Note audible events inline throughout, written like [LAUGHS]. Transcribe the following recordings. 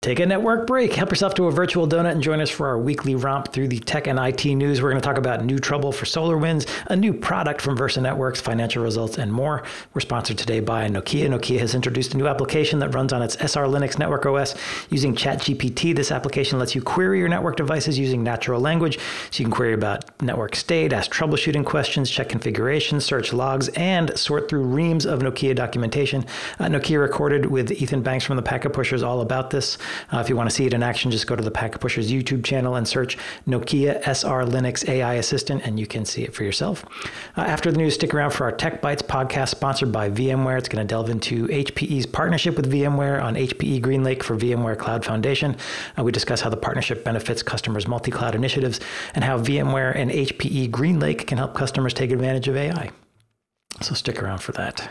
Take a network break. Help yourself to a virtual donut and join us for our weekly romp through the tech and IT news. We're going to talk about new trouble for SolarWinds, a new product from Versa Networks, financial results, and more. We're sponsored today by Nokia. Nokia has introduced a new application that runs on its SR Linux network OS using ChatGPT. This application lets you query your network devices using natural language. So you can query about network state, ask troubleshooting questions, check configurations, search logs, and sort through reams of Nokia documentation. Uh, Nokia recorded with Ethan Banks from the Packet Pushers all about this. Uh, if you want to see it in action, just go to the Packet Pushers YouTube channel and search Nokia SR Linux AI Assistant, and you can see it for yourself. Uh, after the news, stick around for our Tech Bytes podcast sponsored by VMware. It's going to delve into HPE's partnership with VMware on HPE GreenLake for VMware Cloud Foundation. Uh, we discuss how the partnership benefits customers' multi cloud initiatives and how VMware and HPE GreenLake can help customers take advantage of AI. So stick around for that.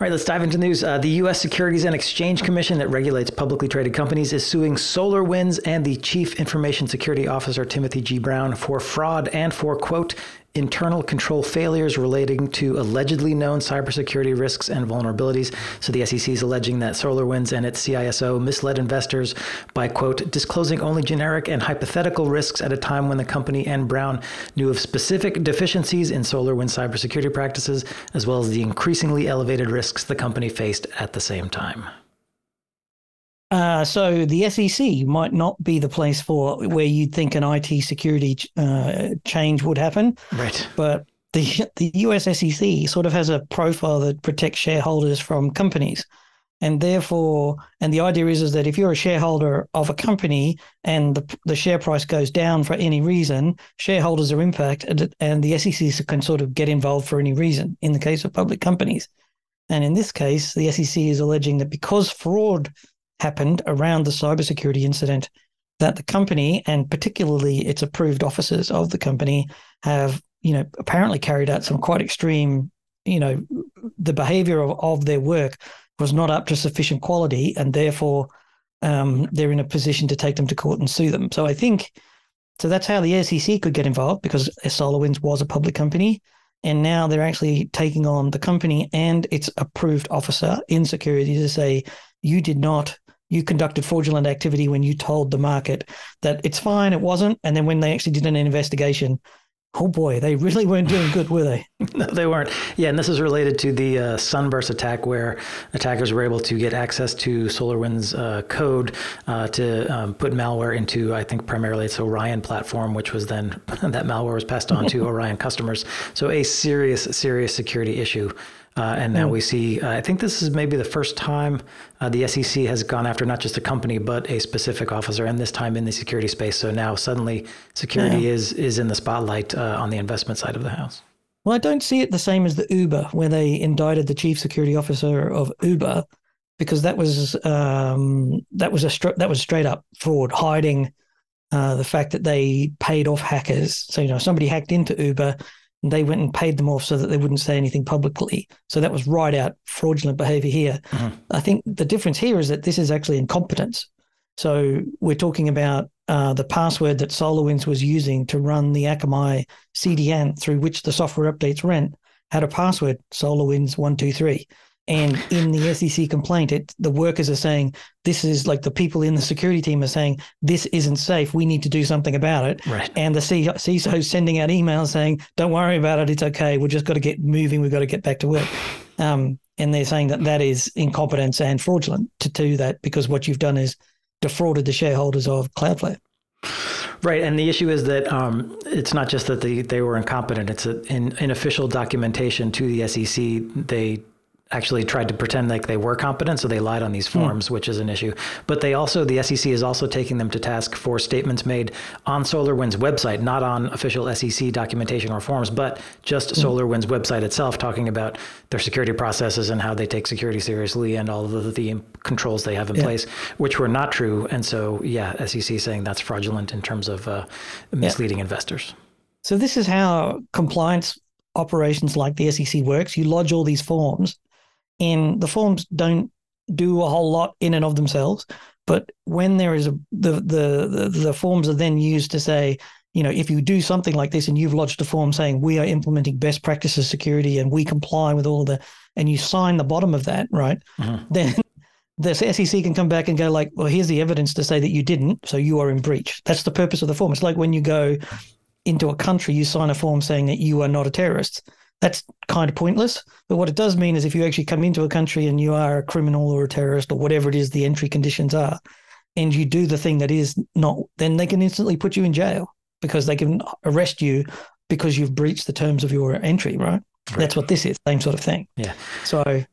All right, let's dive into news. Uh, the U.S. Securities and Exchange Commission that regulates publicly traded companies is suing SolarWinds and the Chief Information Security Officer, Timothy G. Brown, for fraud and for, quote, internal control failures relating to allegedly known cybersecurity risks and vulnerabilities. So the SEC is alleging that SolarWinds and its CISO misled investors by, quote, disclosing only generic and hypothetical risks at a time when the company and Brown knew of specific deficiencies in SolarWinds cybersecurity practices, as well as the increasingly elevated risks the company faced at the same time. Uh, so the SEC might not be the place for where you'd think an IT security uh, change would happen. Right. But the the US SEC sort of has a profile that protects shareholders from companies. And therefore, and the idea is, is that if you're a shareholder of a company and the, the share price goes down for any reason, shareholders are impacted and the SEC can sort of get involved for any reason in the case of public companies. And in this case, the SEC is alleging that because fraud happened around the cybersecurity incident that the company and particularly its approved officers of the company have, you know, apparently carried out some quite extreme, you know, the behavior of, of their work was not up to sufficient quality and therefore um, they're in a position to take them to court and sue them. So I think so that's how the SEC could get involved because SolarWinds was a public company. And now they're actually taking on the company and its approved officer in security to say, you did not you conducted fraudulent activity when you told the market that it's fine, it wasn't. And then when they actually did an investigation, oh boy, they really weren't doing good, were they? [LAUGHS] no, they weren't. Yeah, and this is related to the uh, Sunburst attack, where attackers were able to get access to SolarWinds uh, code uh, to um, put malware into, I think, primarily its Orion platform, which was then [LAUGHS] that malware was passed on to [LAUGHS] Orion customers. So a serious, serious security issue. Uh, and now mm. we see, uh, I think this is maybe the first time uh, the SEC has gone after not just a company, but a specific officer, and this time in the security space. So now suddenly security yeah. is, is in the spotlight uh, on the investment side of the house. Well, I don't see it the same as the Uber, where they indicted the chief security officer of Uber, because that was um, that was a that was straight up fraud, hiding uh, the fact that they paid off hackers. So you know somebody hacked into Uber, they went and paid them off so that they wouldn't say anything publicly. So that was right out fraudulent behavior here. Mm-hmm. I think the difference here is that this is actually incompetence. So we're talking about uh, the password that SolarWinds was using to run the Akamai CDN through which the software updates ran had a password SolarWinds123. And in the SEC complaint, it the workers are saying this is like the people in the security team are saying this isn't safe. We need to do something about it. Right. And the CISO is sending out emails saying, "Don't worry about it. It's okay. We've just got to get moving. We've got to get back to work." Um, and they're saying that that is incompetence and fraudulent to do that because what you've done is defrauded the shareholders of Cloudflare. Right, and the issue is that um, it's not just that they, they were incompetent. It's a, in, in official documentation to the SEC, they actually tried to pretend like they were competent, so they lied on these hmm. forms, mm. which is an issue. But they also, the SEC is also taking them to task for statements made on SolarWinds' website, not on official SEC documentation or forms, but just mm. SolarWinds' website itself, talking about their security processes and how they take security seriously and all of the, the controls they have in yeah. place, which were not true. And so, yeah, SEC saying that's fraudulent in terms of uh, misleading yeah. investors. So this is how compliance operations like the SEC works. You lodge all these forms and the forms don't do a whole lot in and of themselves. But when there is a the the the, the forms are then used to say, you know, if you do something like this and you've lodged a form saying we are implementing best practices security and we comply with all the, and you sign the bottom of that, right? Mm-hmm. Then [LAUGHS] the SEC can come back and go like, well, here's the evidence to say that you didn't, so you are in breach. That's the purpose of the form. It's like when you go into a country, you sign a form saying that you are not a terrorist. That's kind of pointless. But what it does mean is if you actually come into a country and you are a criminal or a terrorist or whatever it is the entry conditions are, and you do the thing that is not, then they can instantly put you in jail because they can arrest you because you've breached the terms of your entry, right? right? That's what this is, same sort of thing. Yeah. So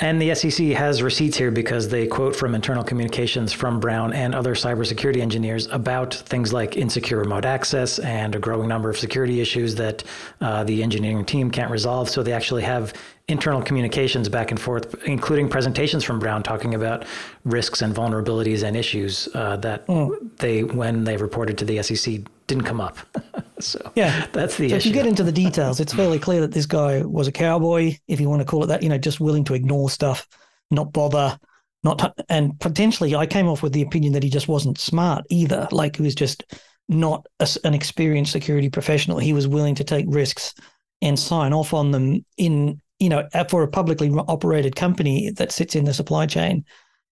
and the SEC has receipts here because they quote from internal communications from Brown and other cybersecurity engineers about things like insecure remote access and a growing number of security issues that uh, the engineering team can't resolve. So they actually have internal communications back and forth, including presentations from Brown talking about risks and vulnerabilities and issues uh, that mm. they, when they reported to the SEC, didn't come up. [LAUGHS] so yeah, that's the so issue. If you get into the details, it's fairly clear that this guy was a cowboy, if you want to call it that. You know, just willing to ignore stuff, not bother, not t- and potentially, I came off with the opinion that he just wasn't smart either. Like he was just not a, an experienced security professional. He was willing to take risks and sign off on them in you know for a publicly operated company that sits in the supply chain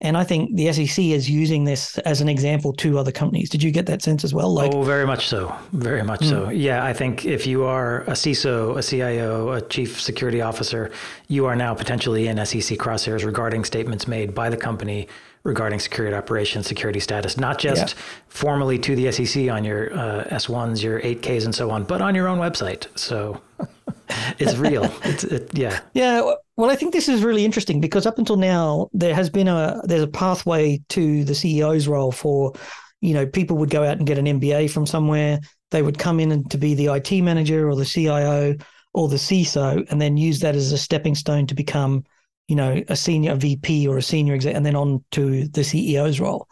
and I think the SEC is using this as an example to other companies. Did you get that sense as well? Like, oh, very much so. Very much mm. so. Yeah, I think if you are a CISO, a CIO, a chief security officer, you are now potentially in SEC crosshairs regarding statements made by the company regarding security operations, security status, not just yeah. formally to the SEC on your uh, S1s, your 8Ks, and so on, but on your own website. So [LAUGHS] it's real. it's it, yeah. Yeah. Well, I think this is really interesting because up until now there has been a there's a pathway to the CEO's role for, you know, people would go out and get an MBA from somewhere. They would come in and to be the IT manager or the CIO or the CISO, and then use that as a stepping stone to become, you know, a senior VP or a senior exec, and then on to the CEO's role.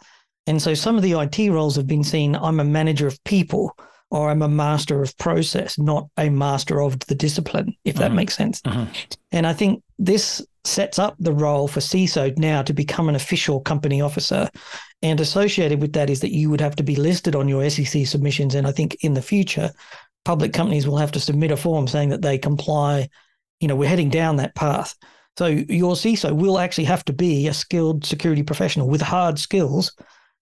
And so some of the IT roles have been seen. I'm a manager of people or I'm a master of process, not a master of the discipline, if that mm-hmm. makes sense. Mm-hmm. And I think this sets up the role for CISO now to become an official company officer. And associated with that is that you would have to be listed on your SEC submissions. And I think in the future, public companies will have to submit a form saying that they comply. You know, we're heading down that path. So your CISO will actually have to be a skilled security professional with hard skills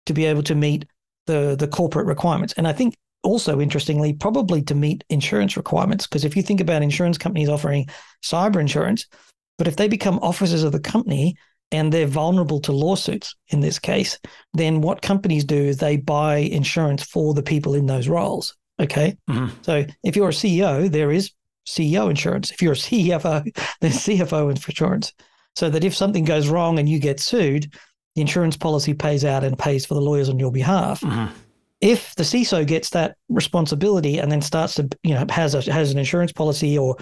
to be able to meet the the corporate requirements. And I think also interestingly, probably to meet insurance requirements. Because if you think about insurance companies offering cyber insurance, but if they become officers of the company and they're vulnerable to lawsuits in this case, then what companies do is they buy insurance for the people in those roles. Okay. Mm-hmm. So if you're a CEO, there is CEO insurance. If you're a CFO, [LAUGHS] there's CFO insurance. So that if something goes wrong and you get sued, the insurance policy pays out and pays for the lawyers on your behalf. Mm-hmm if the CISO gets that responsibility and then starts to, you know, has a has an insurance policy or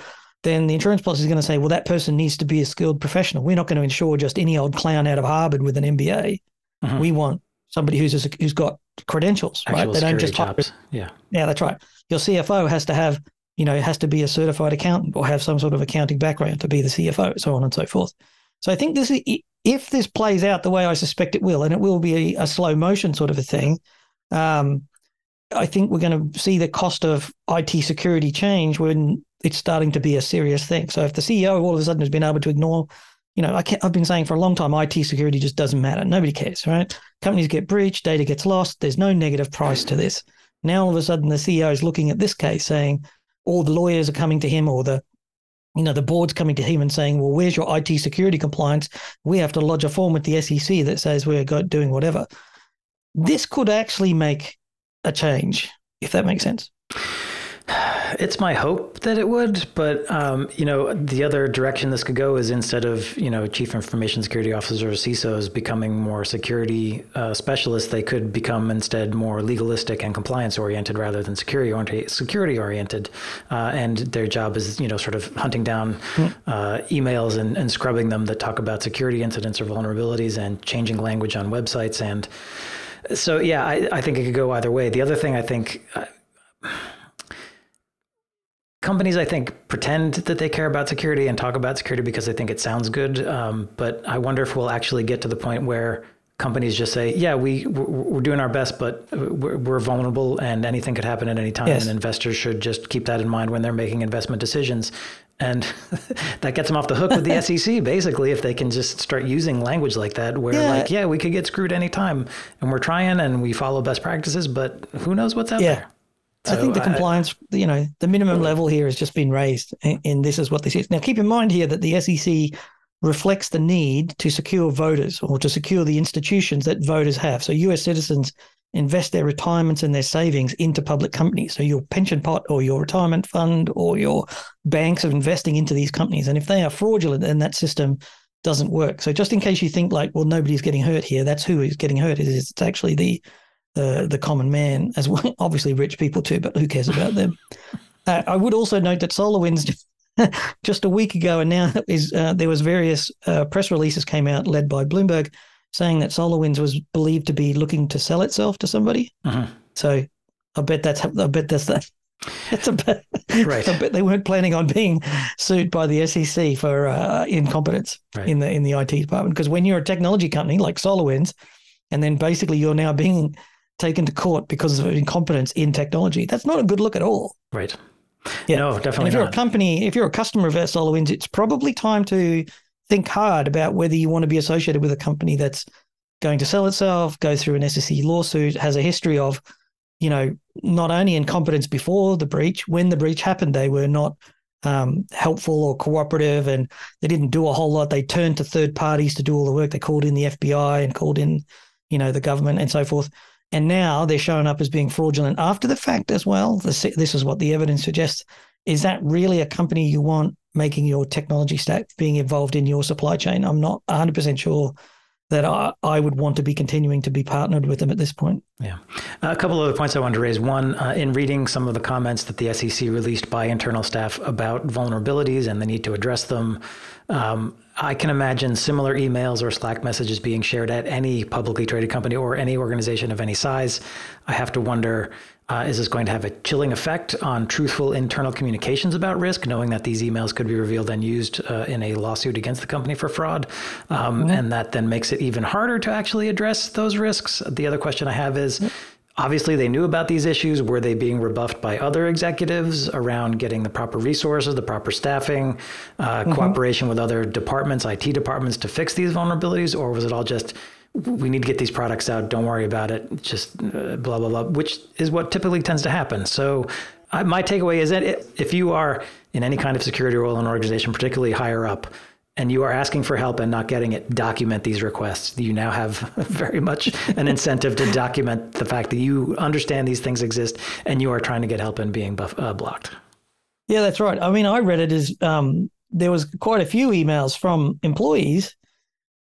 then the insurance policy is going to say, well, that person needs to be a skilled professional. We're not going to insure just any old clown out of Harvard with an MBA. Mm-hmm. We want somebody who's a, who's got credentials, Actual right? They don't just jobs. Yeah, yeah, that's right. Your CFO has to have, you know, has to be a certified accountant or have some sort of accounting background to be the CFO, so on and so forth. So I think this is if this plays out the way I suspect it will, and it will be a, a slow motion sort of a thing um, I think we're going to see the cost of IT security change when it's starting to be a serious thing. So if the CEO all of a sudden has been able to ignore, you know, I have been saying for a long time, IT security just doesn't matter. Nobody cares, right? Companies get breached, data gets lost. There's no negative price to this. Now all of a sudden the CEO is looking at this case saying, all the lawyers are coming to him or the you know, the board's coming to him and saying, well, where's your IT security compliance? We have to lodge a form with the SEC that says we're doing whatever this could actually make a change, if that makes sense. It's my hope that it would, but um, you know, the other direction this could go is instead of you know chief information security officers CISOs becoming more security uh, specialists, they could become instead more legalistic and compliance oriented rather than security oriented. Security oriented, uh, and their job is you know sort of hunting down uh, emails and, and scrubbing them that talk about security incidents or vulnerabilities and changing language on websites and so yeah, I, I think it could go either way. The other thing I think. Uh, companies, I think, pretend that they care about security and talk about security because they think it sounds good. Um, but I wonder if we'll actually get to the point where companies just say, "Yeah, we we're doing our best, but we're, we're vulnerable, and anything could happen at any time." Yes. And investors should just keep that in mind when they're making investment decisions. And [LAUGHS] that gets them off the hook with the [LAUGHS] SEC, basically, if they can just start using language like that, where, yeah. like, yeah, we could get screwed anytime. And we're trying and we follow best practices, but who knows what's out yeah. there? So I think the oh, compliance, you know, the minimum level here has just been raised, and this is what this is. Now, keep in mind here that the SEC reflects the need to secure voters or to secure the institutions that voters have. So, US citizens invest their retirements and their savings into public companies. So, your pension pot or your retirement fund or your banks are investing into these companies. And if they are fraudulent, then that system doesn't work. So, just in case you think like, well, nobody's getting hurt here, that's who is getting hurt. It's actually the the the common man as well. [LAUGHS] Obviously, rich people too, but who cares about them? [LAUGHS] Uh, I would also note that SolarWinds [LAUGHS] just a week ago, and now is uh, there was various uh, press releases came out led by Bloomberg saying that SolarWinds was believed to be looking to sell itself to somebody. Uh-huh. So I bet that's I bet that's that. It's a bet. Right. I bet they weren't planning on being sued by the SEC for uh, incompetence right. in the in the IT department. Because when you're a technology company like SolarWinds, and then basically you're now being taken to court because of incompetence in technology. That's not a good look at all. Right. Yeah. No, definitely. And if you're not. a company, if you're a customer of SolarWinds, it's probably time to think hard about whether you want to be associated with a company that's going to sell itself, go through an SEC lawsuit, has a history of, you know, not only incompetence before the breach, when the breach happened, they were not um, helpful or cooperative and they didn't do a whole lot. They turned to third parties to do all the work. They called in the FBI and called in, you know, the government and so forth. And now they're showing up as being fraudulent after the fact as well. This, this is what the evidence suggests. Is that really a company you want making your technology stack being involved in your supply chain? I'm not 100% sure that I, I would want to be continuing to be partnered with them at this point. Yeah. a couple of other points I wanted to raise. One, uh, in reading some of the comments that the SEC released by internal staff about vulnerabilities and the need to address them, um, I can imagine similar emails or Slack messages being shared at any publicly traded company or any organization of any size. I have to wonder uh, is this going to have a chilling effect on truthful internal communications about risk, knowing that these emails could be revealed and used uh, in a lawsuit against the company for fraud? Um, mm-hmm. And that then makes it even harder to actually address those risks. The other question I have is Obviously, they knew about these issues. Were they being rebuffed by other executives around getting the proper resources, the proper staffing, uh, mm-hmm. cooperation with other departments, IT departments to fix these vulnerabilities? Or was it all just, we need to get these products out, don't worry about it, just uh, blah, blah, blah, which is what typically tends to happen. So, I, my takeaway is that if you are in any kind of security role in an organization, particularly higher up, and you are asking for help and not getting it, document these requests. You now have [LAUGHS] very much an incentive to document the fact that you understand these things exist and you are trying to get help and being buff, uh, blocked. Yeah, that's right. I mean, I read it as um, there was quite a few emails from employees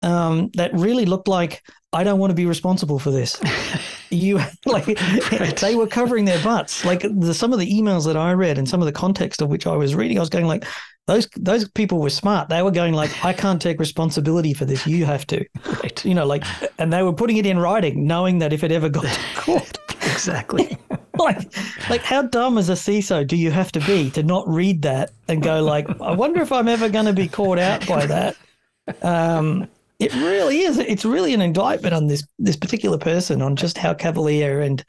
um, that really looked like I don't want to be responsible for this. [LAUGHS] you like right. they were covering their butts. Like the, some of the emails that I read and some of the context of which I was reading, I was going like, those those people were smart. They were going like, I can't take responsibility for this. You have to, right. you know, like, and they were putting it in writing, knowing that if it ever got to court, [LAUGHS] exactly. [LAUGHS] like, like how dumb as a CISO do you have to be to not read that and go like, I wonder if I'm ever going to be caught out by that. Um, it really is. It's really an indictment on this this particular person on just how cavalier and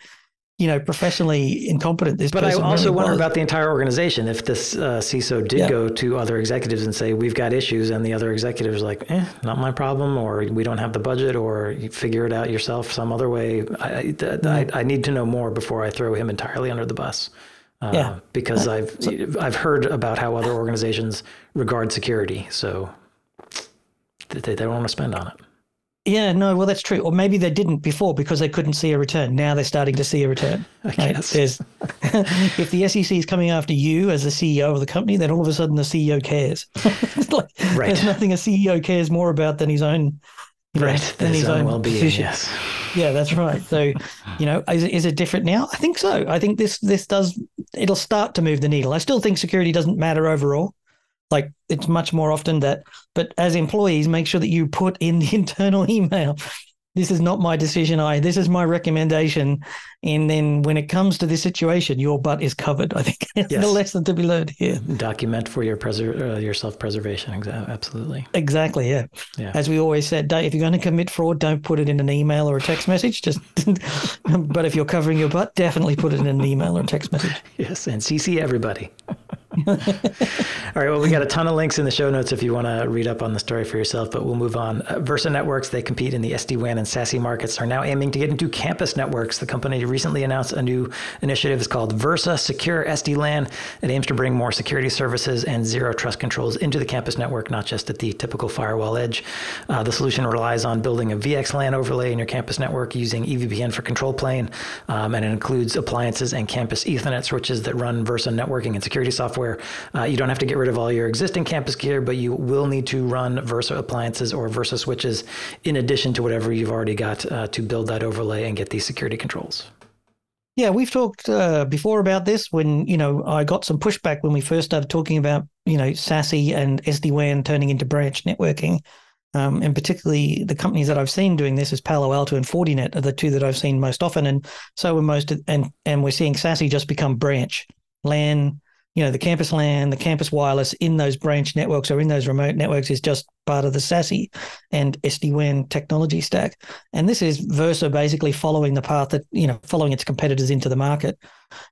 you know professionally incompetent this. But I also really wonder was. about the entire organization. If this uh, CISO did yeah. go to other executives and say we've got issues, and the other executives like, eh, not my problem, or we don't have the budget, or you figure it out yourself some other way. I, I, mm. I, I need to know more before I throw him entirely under the bus. Uh, yeah. because I've so, I've heard about how other organizations regard security. So they, they don't want to spend on it. Yeah, no, well, that's true. Or maybe they didn't before because they couldn't see a return. Now they're starting to see a return. [LAUGHS] Guess. [LAUGHS] [LAUGHS] if the SEC is coming after you as the CEO of the company, then all of a sudden the CEO cares. like, right. There's nothing a CEO cares more about than his own, you know, right. than his, his own, own well-being. Yes. Yeah, that's right. So, you know, is, is it different now? I think so. I think this this does. It'll start to move the needle. I still think security doesn't matter overall. Like it's much more often that, but as employees, make sure that you put in the [LAUGHS] internal email. This is not my decision. I this is my recommendation. And then when it comes to this situation, your butt is covered. I think [LAUGHS] it's yes. the lesson to be learned here. Document for your preser- uh, your self preservation. Absolutely. Exactly. Yeah. Yeah. As we always said, if you're going to commit fraud, don't put it in an email or a text message. Just, [LAUGHS] but if you're covering your butt, definitely put it in an email or a text message. Yes, and CC everybody. [LAUGHS] All right. Well, we got a ton of links in the show notes if you want to read up on the story for yourself, but we'll move on. Uh, Versa Networks, they compete in the SD WAN and SASE markets, are now aiming to get into campus networks. The company recently announced a new initiative. It's called Versa Secure SD LAN. It aims to bring more security services and zero trust controls into the campus network, not just at the typical firewall edge. Uh, the solution relies on building a VXLAN overlay in your campus network using EVPN for control plane, um, and it includes appliances and campus Ethernet switches that run Versa networking and security software. Uh, you don't have to get rid of all your existing campus gear, but you will need to run Versa appliances or Versa switches in addition to whatever you've already got uh, to build that overlay and get these security controls. Yeah, we've talked uh, before about this when, you know, I got some pushback when we first started talking about, you know, SASE and SD WAN turning into branch networking. Um, and particularly the companies that I've seen doing this is Palo Alto and Fortinet are the two that I've seen most often. And so are most, and, and we're seeing SASE just become branch, LAN, you know, the campus LAN, the campus wireless in those branch networks or in those remote networks is just part of the SASE and SD-WAN technology stack. And this is Versa basically following the path that, you know, following its competitors into the market.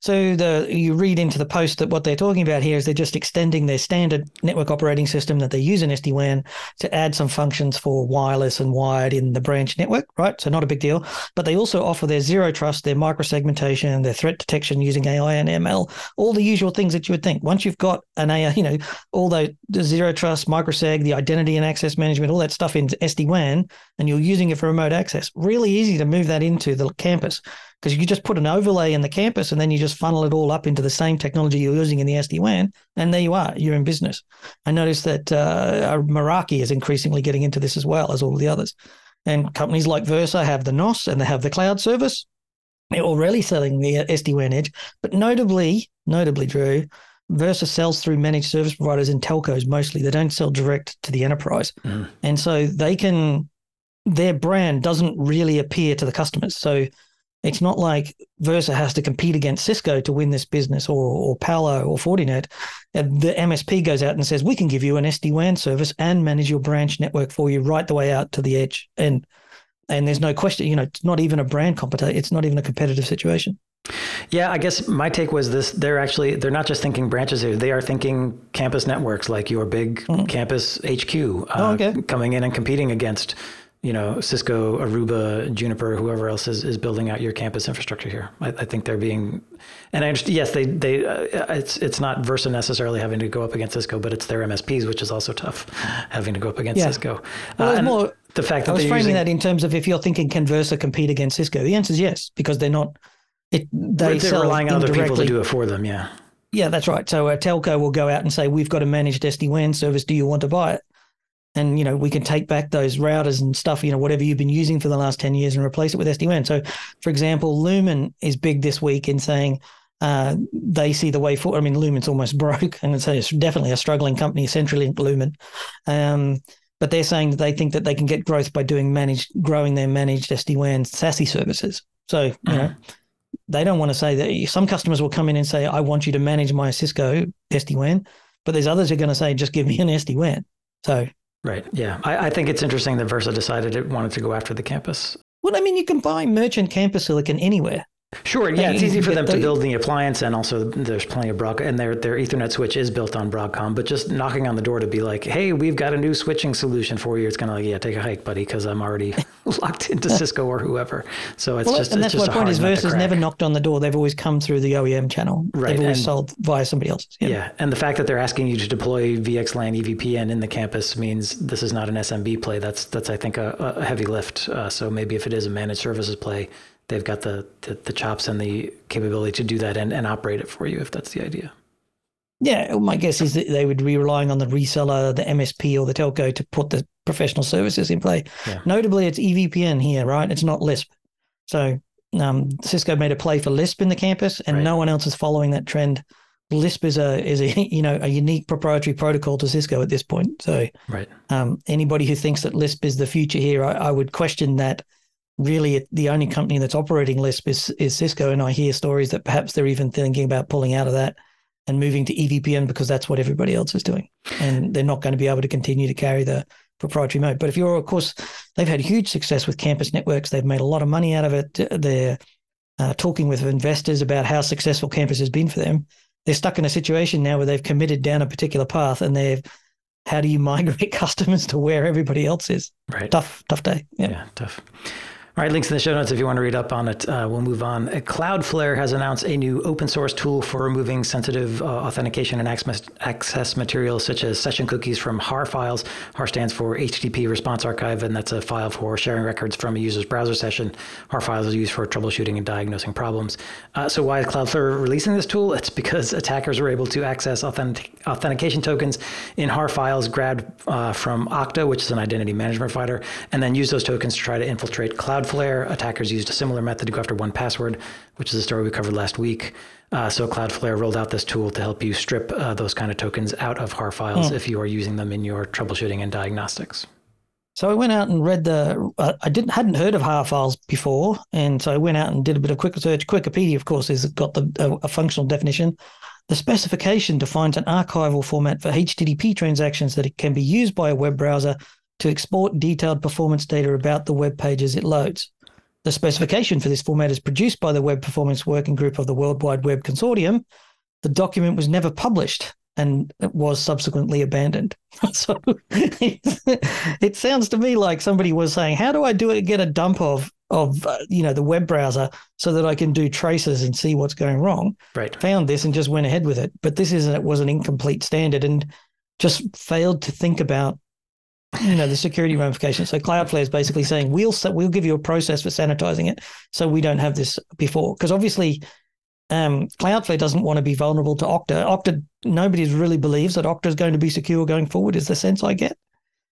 So the you read into the post that what they're talking about here is they're just extending their standard network operating system that they use in SD-WAN to add some functions for wireless and wired in the branch network, right? So not a big deal. But they also offer their zero trust, their microsegmentation, their threat detection using AI and ML, all the usual things that you would think. Once you've got an AI, you know, all the, the zero trust, microseg, the identity and access management, all that stuff in SD-WAN, and you're using it for remote access, really easy to move that into the campus because you just put an overlay in the campus and then you just funnel it all up into the same technology you're using in the SD-WAN, and there you are, you're in business. I noticed that uh, Meraki is increasingly getting into this as well as all the others. And companies like Versa have the NOS and they have the cloud service. They're already selling the SD-WAN edge, but notably, notably, Drew, Versa sells through managed service providers and telcos mostly. They don't sell direct to the enterprise. Mm. And so they can, their brand doesn't really appear to the customers. So it's not like Versa has to compete against Cisco to win this business or, or Palo or Fortinet. The MSP goes out and says, we can give you an SD WAN service and manage your branch network for you right the way out to the edge. And and there's no question, you know, it's not even a brand competitor. It's not even a competitive situation. Yeah, I guess my take was this: they're actually they're not just thinking branches here; they are thinking campus networks, like your big mm-hmm. campus HQ, uh, oh, okay. coming in and competing against you know, Cisco, Aruba, Juniper, whoever else is, is building out your campus infrastructure here. I, I think they're being, and I understand, yes, they, they, uh, it's, it's not Versa necessarily having to go up against Cisco, but it's their MSPs, which is also tough [LAUGHS] having to go up against yeah. Cisco. Well, uh, more, the fact that I was framing using, that in terms of if you're thinking, can Versa compete against Cisco? The answer is yes, because they're not, it, they they're relying on other people to do it for them. Yeah. Yeah, that's right. So a telco will go out and say, we've got a managed SD WAN service. Do you want to buy it? And you know we can take back those routers and stuff you know whatever you've been using for the last 10 years and replace it with sd-wan so for example lumen is big this week in saying uh, they see the way forward i mean lumen's almost [LAUGHS] broke and it's, it's definitely a struggling company CenturyLink lumen. Um, but they're saying that they think that they can get growth by doing managed growing their managed sd-wan SASE services. So you mm-hmm. know they don't want to say that some customers will come in and say i want you to manage my cisco sd-wan but there's others who are going to say just give me an sd-wan so Right. Yeah. I, I, think it's interesting that Versa decided it wanted to go after the campus. Well, I mean, you can buy merchant campus silicon anywhere. Sure, yeah, it's easy for them to build the appliance, and also there's plenty of Broadcom, and their their Ethernet switch is built on Broadcom. But just knocking on the door to be like, "Hey, we've got a new switching solution for you," it's kind of like, "Yeah, take a hike, buddy," because I'm already [LAUGHS] locked into Cisco or whoever. So it's well, just and that's my point is Versa's never knocked on the door; they've always come through the OEM channel. Right, they've always and, sold via somebody else's. Yeah. yeah, and the fact that they're asking you to deploy VXLAN EVPN in the campus means this is not an SMB play. That's that's I think a, a heavy lift. Uh, so maybe if it is a managed services play they've got the, the, the chops and the capability to do that and, and operate it for you if that's the idea. Yeah, my guess is that they would be relying on the reseller, the MSP, or the telco to put the professional services in play. Yeah. Notably, it's EVPN here, right? It's not Lisp. So um, Cisco made a play for Lisp in the campus, and right. no one else is following that trend. Lisp is a is a [LAUGHS] you know a unique proprietary protocol to Cisco at this point. So right. Um, anybody who thinks that Lisp is the future here, I, I would question that really the only company that's operating Lisp is, is Cisco. And I hear stories that perhaps they're even thinking about pulling out of that and moving to EVPN because that's what everybody else is doing. And they're not going to be able to continue to carry the proprietary mode. But if you're, of course, they've had huge success with campus networks. They've made a lot of money out of it. They're uh, talking with investors about how successful campus has been for them. they're stuck in a situation now where they've committed down a particular path and they've how do you [LAUGHS] migrate customers to where everybody else is? Right. Tough, tough day. Yeah, yeah tough. All right, links in the show notes if you want to read up on it. Uh, we'll move on. Uh, Cloudflare has announced a new open source tool for removing sensitive uh, authentication and access materials such as session cookies from HAR files. HAR stands for HTTP Response Archive, and that's a file for sharing records from a user's browser session. HAR files are used for troubleshooting and diagnosing problems. Uh, so, why is Cloudflare releasing this tool? It's because attackers were able to access authentic- authentication tokens in HAR files grabbed uh, from Okta, which is an identity management provider, and then use those tokens to try to infiltrate Cloudflare Cloudflare, attackers used a similar method to go after 1Password, which is a story we covered last week. Uh, so Cloudflare rolled out this tool to help you strip uh, those kind of tokens out of HAR files mm. if you are using them in your troubleshooting and diagnostics. So I went out and read the. Uh, I didn't hadn't heard of HAR files before, and so I went out and did a bit of quick search. Wikipedia, of course, has got the a, a functional definition. The specification defines an archival format for HTTP transactions that it can be used by a web browser to export detailed performance data about the web pages it loads. The specification for this format is produced by the Web Performance Working Group of the World Wide Web Consortium. The document was never published and it was subsequently abandoned. [LAUGHS] so [LAUGHS] it, sounds to me like somebody was saying, "How do I do it? Get a dump of of uh, you know the web browser so that I can do traces and see what's going wrong." Right. Found this and just went ahead with it, but this isn't. it was an incomplete standard and just failed to think about you know the security ramifications. So Cloudflare is basically saying we'll we'll give you a process for sanitizing it, so we don't have this before. Because obviously, um, Cloudflare doesn't want to be vulnerable to Okta. Okta, nobody really believes that Okta is going to be secure going forward. Is the sense I get.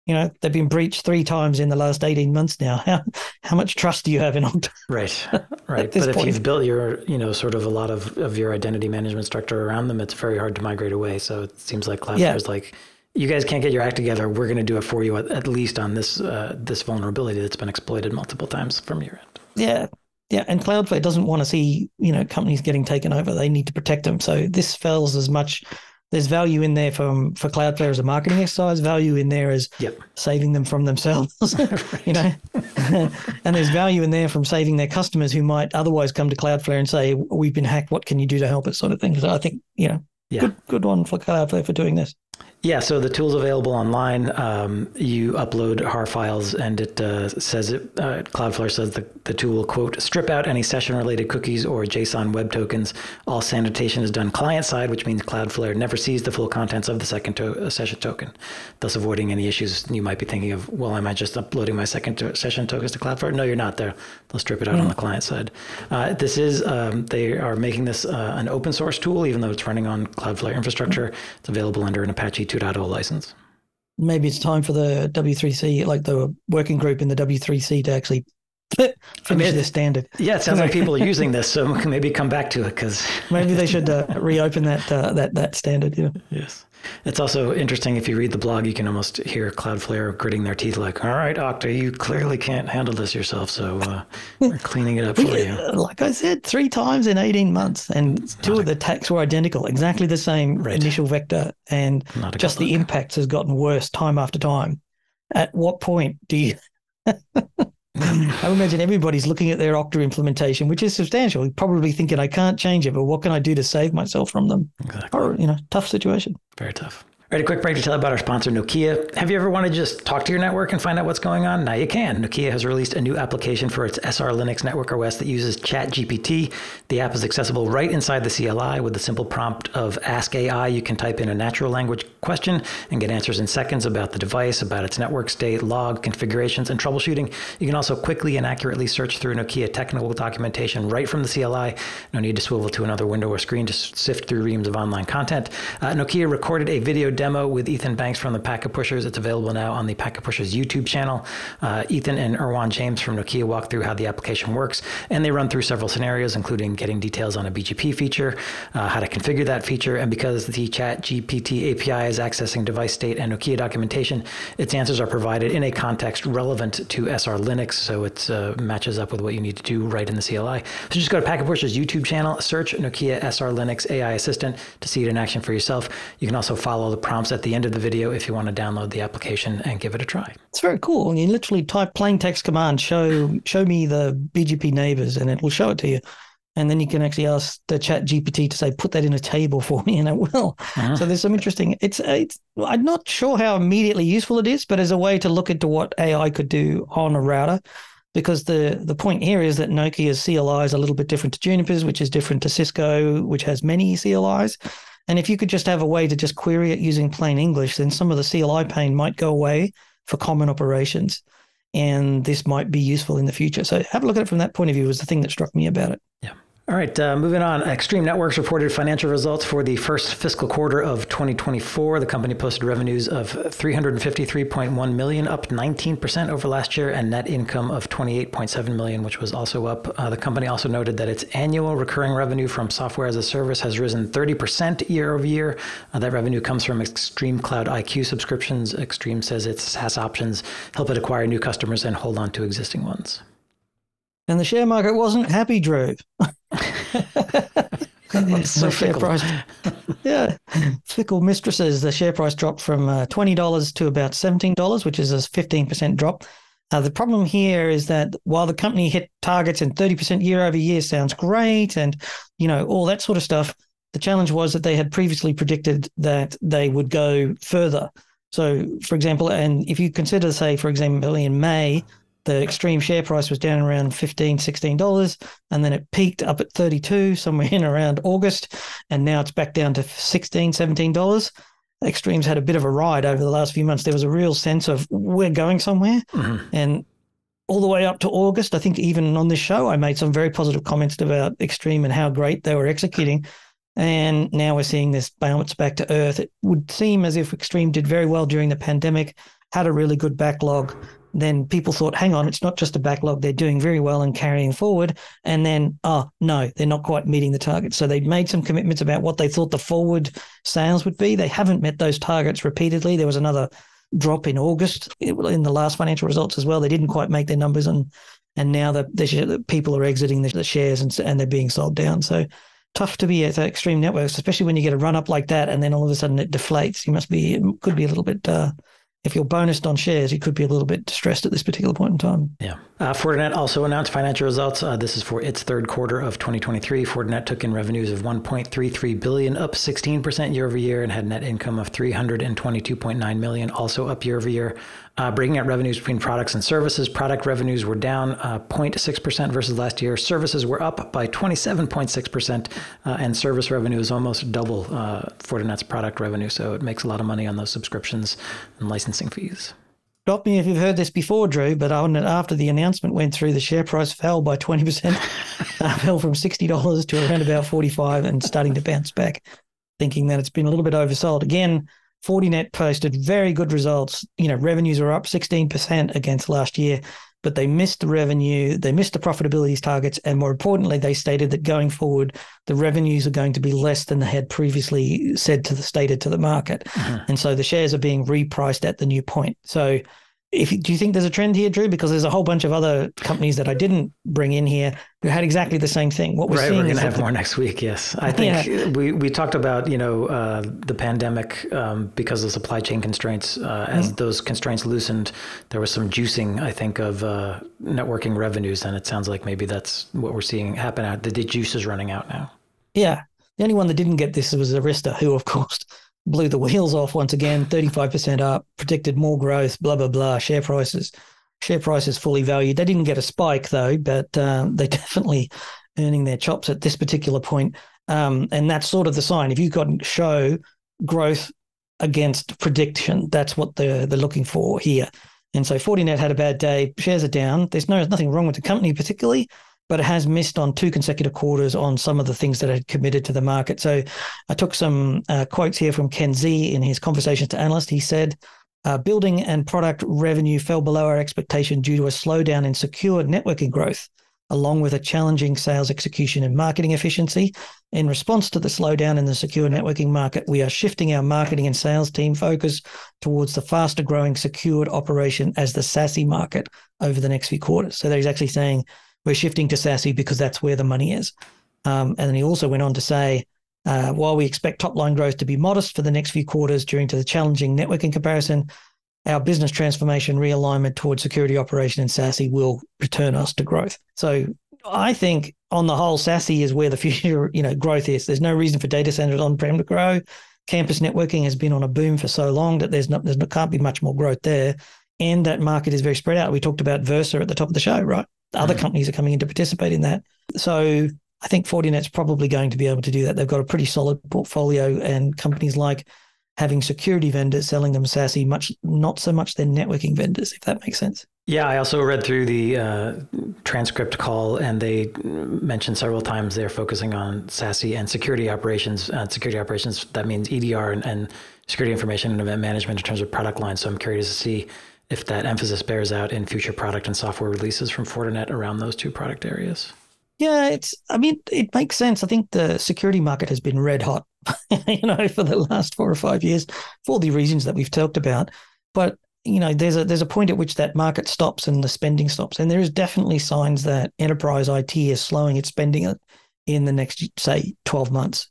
You know, they've been breached three times in the last eighteen months now. [LAUGHS] How how much trust do you have in Okta? Right, [LAUGHS] right. but if you've built your, you know, sort of a lot of of your identity management structure around them, it's very hard to migrate away. So it seems like Cloudflare yeah. is like you guys can't get your act together. We're going to do it for you at, at least on this uh, this vulnerability that's been exploited multiple times from your end. Yeah, yeah, and Cloudflare doesn't want to see you know companies getting taken over. They need to protect them. So this fails as much. There's value in there from for Cloudflare as a marketing exercise. Value in there as yep. saving them from themselves. [LAUGHS] [LAUGHS] you know, [LAUGHS] and there's value in there from saving their customers who might otherwise come to Cloudflare and say, "We've been hacked. What can you do to help us?" Sort of thing. So I think you know, yeah. good good one for Cloudflare for doing this. Yeah, so the tool's available online. Um, you upload HAR files, and it uh, says it. Uh, Cloudflare says the, the tool will quote strip out any session-related cookies or JSON web tokens. All sanitation is done client side, which means Cloudflare never sees the full contents of the second to- uh, session token, thus avoiding any issues you might be thinking of. Well, am I just uploading my second to- session tokens to Cloudflare? No, you're not. There, they'll strip it out mm-hmm. on the client side. Uh, this is um, they are making this uh, an open source tool, even though it's running on Cloudflare infrastructure. Mm-hmm. It's available under an Apache 2.0 license. Maybe it's time for the W3C, like the working group in the W3C, to actually [LAUGHS] finish I mean, the standard. Yeah, it sounds like people are [LAUGHS] using this, so maybe come back to it because maybe they should uh, [LAUGHS] reopen that uh, that that standard. Yeah. Yes. It's also interesting if you read the blog, you can almost hear Cloudflare gritting their teeth, like, "All right, Okta, you clearly can't handle this yourself, so uh, we're cleaning it up for you." [LAUGHS] Like I said, three times in eighteen months, and two of the attacks were identical, exactly the same right. initial vector, and just the impacts has gotten worse time after time. At what point do you? [LAUGHS] I imagine everybody's looking at their Okta implementation, which is substantial, probably thinking, I can't change it, but what can I do to save myself from them? Exactly. Or, you know, tough situation. Very tough. All right, a quick break to tell you about our sponsor, Nokia. Have you ever wanted to just talk to your network and find out what's going on? Now you can. Nokia has released a new application for its SR Linux network OS that uses ChatGPT. The app is accessible right inside the CLI with the simple prompt of Ask AI. You can type in a natural language question and get answers in seconds about the device, about its network state, log, configurations, and troubleshooting. You can also quickly and accurately search through Nokia technical documentation right from the CLI. No need to swivel to another window or screen to sift through reams of online content. Uh, Nokia recorded a video demo with Ethan Banks from the Packet Pushers. It's available now on the Packet Pushers YouTube channel. Uh, Ethan and Erwan James from Nokia walk through how the application works, and they run through several scenarios, including getting details on a BGP feature, uh, how to configure that feature, and because the Chat GPT API is accessing device state and Nokia documentation, its answers are provided in a context relevant to SR Linux, so it uh, matches up with what you need to do right in the CLI. So just go to Packet Pushers YouTube channel, search Nokia SR Linux AI Assistant to see it in action for yourself. You can also follow the prompts at the end of the video if you want to download the application and give it a try. It's very cool. You literally type plain text command, show show me the BGP neighbors, and it will show it to you. and then you can actually ask the chat gpt to say put that in a table for me [LAUGHS] and it will uh-huh. so there's some interesting it's it's i'm not sure how immediately useful it is but as a way to look into what ai could do on a router because the the point here is that nokia's cli is a little bit different to juniper's which is different to cisco which has many clis and if you could just have a way to just query it using plain english then some of the cli pain might go away for common operations and this might be useful in the future. So have a look at it from that point of view was the thing that struck me about it. Yeah all right, uh, moving on. Extreme Networks reported financial results for the first fiscal quarter of 2024. The company posted revenues of 353.1 million, up 19% over last year, and net income of 28.7 million, which was also up. Uh, the company also noted that its annual recurring revenue from software as a service has risen 30% year over year. Uh, that revenue comes from Extreme Cloud IQ subscriptions. Extreme says its SaaS options help it acquire new customers and hold on to existing ones. And the share market wasn't happy, Drew. [LAUGHS] so share price, [LAUGHS] yeah, fickle mistresses. The share price dropped from uh, twenty dollars to about seventeen dollars, which is a fifteen percent drop. Uh, the problem here is that while the company hit targets and thirty percent year over year sounds great, and you know all that sort of stuff, the challenge was that they had previously predicted that they would go further. So, for example, and if you consider, say, for example, in May, the extreme share price was down around $15, $16, and then it peaked up at 32 somewhere in around August, and now it's back down to $16, $17. Extremes had a bit of a ride over the last few months. There was a real sense of we're going somewhere. Mm-hmm. And all the way up to August, I think even on this show, I made some very positive comments about Extreme and how great they were executing. And now we're seeing this bounce back to earth. It would seem as if Extreme did very well during the pandemic, had a really good backlog, then people thought, hang on, it's not just a backlog. They're doing very well and carrying forward. And then, oh, no, they're not quite meeting the target. So they made some commitments about what they thought the forward sales would be. They haven't met those targets repeatedly. There was another drop in August in the last financial results as well. They didn't quite make their numbers. And and now the, the people are exiting the, the shares and, and they're being sold down. So tough to be at extreme networks, especially when you get a run up like that and then all of a sudden it deflates. You must be, could be a little bit uh, if you're bonused on shares, you could be a little bit distressed at this particular point in time. Yeah. Uh, Fortinet also announced financial results. Uh, this is for its third quarter of 2023. Fortinet took in revenues of 1.33 billion, up 16% year over year, and had net income of 322.9 million, also up year over year. Uh, breaking out revenues between products and services, product revenues were down uh, 0.6% versus last year. Services were up by 27.6%, uh, and service revenue is almost double uh, Fortinet's product revenue. So it makes a lot of money on those subscriptions and licensing fees. Stop me if you've heard this before, Drew, but after the announcement went through, the share price fell by 20%, [LAUGHS] uh, fell from $60 to around about 45 and starting to bounce back, thinking that it's been a little bit oversold. Again, Fortinet posted very good results. You know, revenues are up 16% against last year, but they missed the revenue, they missed the profitability targets, and more importantly, they stated that going forward, the revenues are going to be less than they had previously said to the stated to the market. Mm-hmm. And so the shares are being repriced at the new point. So if do you think there's a trend here, Drew? Because there's a whole bunch of other companies that I didn't bring in here who had exactly the same thing. What we're right, seeing we're going to have more next week. Yes, I think yeah. we we talked about you know uh, the pandemic um, because of supply chain constraints. Uh, as mm-hmm. those constraints loosened, there was some juicing, I think, of uh, networking revenues, and it sounds like maybe that's what we're seeing happen. The, the juice is running out now. Yeah, the only one that didn't get this was Arista, who of course blew the wheels off once again, 35% up, predicted more growth, blah, blah, blah. Share prices, share prices fully valued. They didn't get a spike though, but um, they [LAUGHS] definitely earning their chops at this particular point. Um, and that's sort of the sign. If you can show growth against prediction, that's what they're, they're looking for here. And so Fortinet had a bad day. Shares are down. There's no nothing wrong with the company particularly, but it has missed on two consecutive quarters on some of the things that it had committed to the market. So I took some uh, quotes here from Ken Xie in his conversations to analysts. He said, uh, building and product revenue fell below our expectation due to a slowdown in secure networking growth, along with a challenging sales execution and marketing efficiency. In response to the slowdown in the secure networking market, we are shifting our marketing and sales team focus towards the faster growing secured operation as the SASE market over the next few quarters. So he's actually saying we're shifting to SASE because that's where the money is. Um, and then he also went on to say, uh, while we expect top line growth to be modest for the next few quarters during to the challenging networking comparison, our business transformation realignment towards security operation and SASE will return us to growth. So I think on the whole, SASE is where the [LAUGHS] future, you know, growth is. There's no reason for data centers on-prem to grow. Campus networking has been on a boom for so long that there's not, there's not, can't be much more growth there. And that market is very spread out. We talked about Versa at the top of the show, right? Other mm-hmm. companies are coming in to participate in that. So I think Fortinet's probably going to be able to do that. They've got a pretty solid portfolio, and companies like having security vendors selling them SASE, much not so much their networking vendors, if that makes sense. Yeah, I also read through the uh, transcript call, and they mentioned several times they're focusing on SASE and security operations. Uh, security operations that means EDR and, and security information and event management in terms of product lines. So I'm curious to see if that emphasis bears out in future product and software releases from Fortinet around those two product areas. Yeah, it's. I mean, it makes sense. I think the security market has been red hot, [LAUGHS] you know, for the last four or five years for the reasons that we've talked about. But you know, there's a there's a point at which that market stops and the spending stops, and there is definitely signs that enterprise IT is slowing its spending in the next, say, twelve months.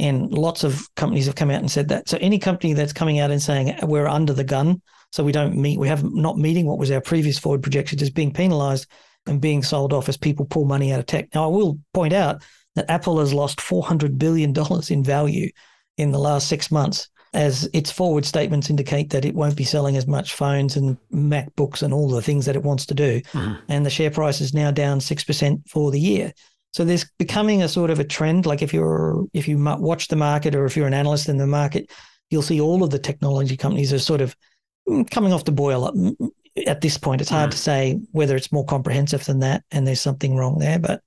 And lots of companies have come out and said that. So any company that's coming out and saying we're under the gun, so we don't meet, we have not meeting what was our previous forward projections, is being penalised and being sold off as people pull money out of tech. Now, I will point out that Apple has lost $400 billion in value in the last six months, as its forward statements indicate that it won't be selling as much phones and MacBooks and all the things that it wants to do. Mm-hmm. And the share price is now down 6% for the year. So there's becoming a sort of a trend. Like if you're if you watch the market or if you're an analyst in the market, you'll see all of the technology companies are sort of mm, coming off the boil at this point, it's hard mm. to say whether it's more comprehensive than that and there's something wrong there. But,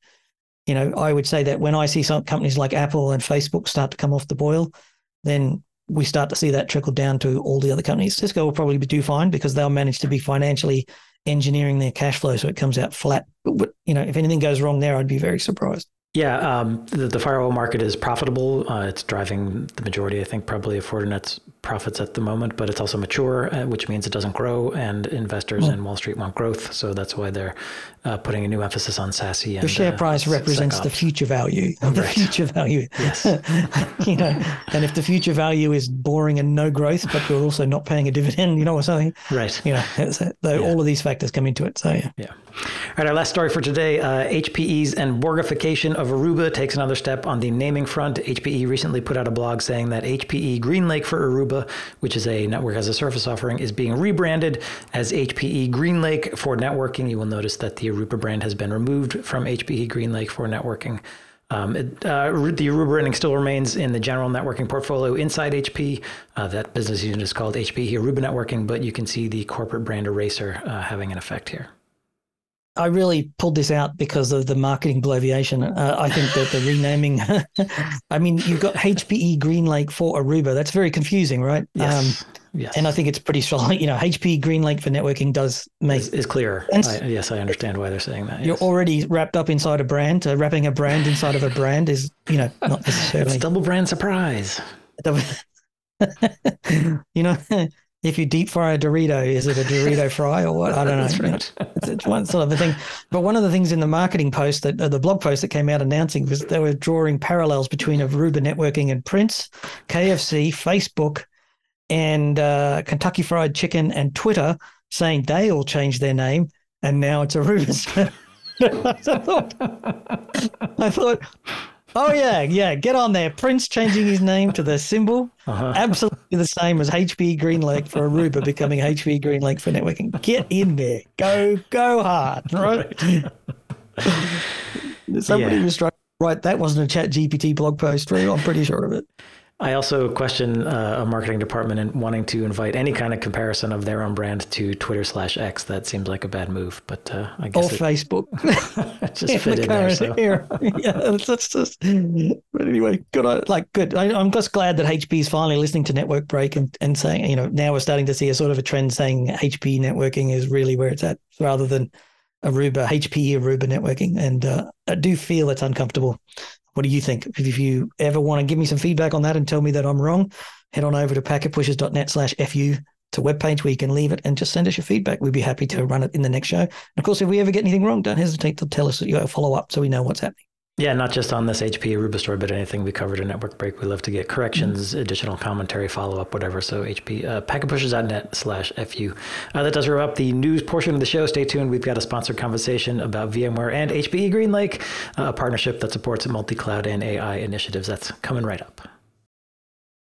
you know, I would say that when I see some companies like Apple and Facebook start to come off the boil, then we start to see that trickle down to all the other companies. Cisco will probably do fine because they'll manage to be financially engineering their cash flow so it comes out flat. But, you know, if anything goes wrong there, I'd be very surprised. Yeah, um, the, the, firewall market is profitable. Uh, it's driving the majority, I think, probably of Fortinet's profits at the moment, but it's also mature, uh, which means it doesn't grow, and investors mm. in Wall Street want growth. So that's why they're uh, putting a new emphasis on SASE. And, the share uh, price represents the future value. [LAUGHS] The future value. Yes. [LAUGHS] you know, and if the future value is boring and no growth, but you're also not paying a dividend, you know what I'm? Right. You know, yeah. all of these factors come into it. So yeah. Yeah. All right. Our last story for today: HPE's uh, and Borgification of Aruba takes another step on the naming front. HPE recently put out a blog saying that HPE GreenLake for Aruba, which is a network as a service offering, is being rebranded as HPE GreenLake for networking. You will notice that the Aruba brand has been removed from HPE GreenLake for networking. Um, it, uh, the Aruba branding still remains in the general networking portfolio inside HP. Uh, that business unit is called HPE Aruba Networking, but you can see the corporate brand eraser uh, having an effect here. I really pulled this out because of the marketing bloviation. Uh, I think that the renaming, [LAUGHS] I mean, you've got HPE GreenLake for Aruba. That's very confusing, right? Yes. Um, yes. And I think it's pretty strong. [LAUGHS] You know, HPE GreenLake for networking does make is, is clear. I, yes, I understand why they're saying that. Yes. You're already wrapped up inside a brand. Uh, wrapping a brand inside of a brand is, you know, not [LAUGHS] necessarily it's double brand surprise. Double, you know, if you deep fry a Dorito, is it a Dorito [LAUGHS] fry or what? I don't know. Right. [LAUGHS] It's, it's, one sort of a thing. But one of the things in the marketing post that uh, the blog post that came out announcing was they were drawing parallels between Aruba networking and Prince, KFC, Facebook, and uh, Kentucky Fried Chicken and Twitter, saying they all changed their name and now it's Aruba. [LAUGHS] I thought, I thought Oh yeah, yeah. Get on there. Prince changing his name to the symbol, uh-huh. absolutely the same as HP GreenLake for Aruba becoming HP GreenLake for networking. Get in there. Go, go hard. [LAUGHS] Right. Somebody yeah. was trying. Right, that wasn't a Chat GPT blog post. right? I'm pretty sure of it. I also question uh, a marketing department and wanting to invite any kind of comparison of their own brand to Twitter slash X. That seems like a bad move, but uh, I guess or it, Facebook. [LAUGHS] just fit in, in there. So. [LAUGHS] yeah, that's just. But anyway, good. Like good. I, am just glad that HP is finally listening to Network Break and, and saying, you know, now we're starting to see a sort of a trend saying HP networking is really where it's at, rather than Aruba, HP Aruba networking. And uh, I do feel it's uncomfortable what do you think? If you ever want to give me some feedback on that and tell me that I'm wrong, head on over to packetpushers.net slash FU to webpage where you can leave it and just send us your feedback. We'd be happy to run it in the next show. And of course, if we ever get anything wrong, don't hesitate to tell us that you have a follow up so we know what's happening. Yeah, not just on this HP Aruba story, but anything we covered in Network Break. We love to get corrections, mm-hmm. additional commentary, follow up, whatever. So HP, uh, packetpushers.net slash FU. Uh, that does wrap up the news portion of the show. Stay tuned. We've got a sponsored conversation about VMware and HPE GreenLake, uh, a partnership that supports multi-cloud and AI initiatives. That's coming right up.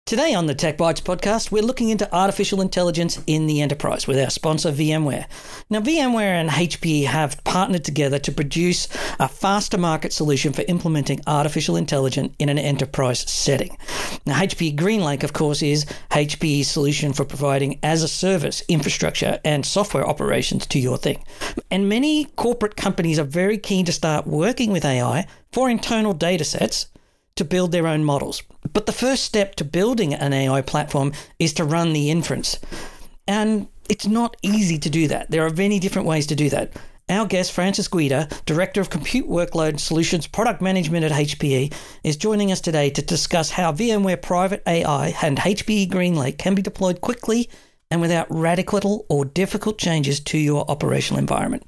Today on the Tech Bytes podcast, we're looking into artificial intelligence in the enterprise with our sponsor VMware. Now, VMware and HPE have partnered together to produce a faster market solution for implementing artificial intelligence in an enterprise setting. Now, HPE GreenLake, of course, is HPE's solution for providing as a service infrastructure and software operations to your thing. And many corporate companies are very keen to start working with AI for internal data sets to build their own models. But the first step to building an AI platform is to run the inference. And it's not easy to do that. There are many different ways to do that. Our guest, Francis Guida, Director of Compute Workload Solutions Product Management at HPE, is joining us today to discuss how VMware Private AI and HPE GreenLake can be deployed quickly and without radical or difficult changes to your operational environment.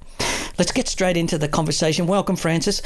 Let's get straight into the conversation. Welcome, Francis.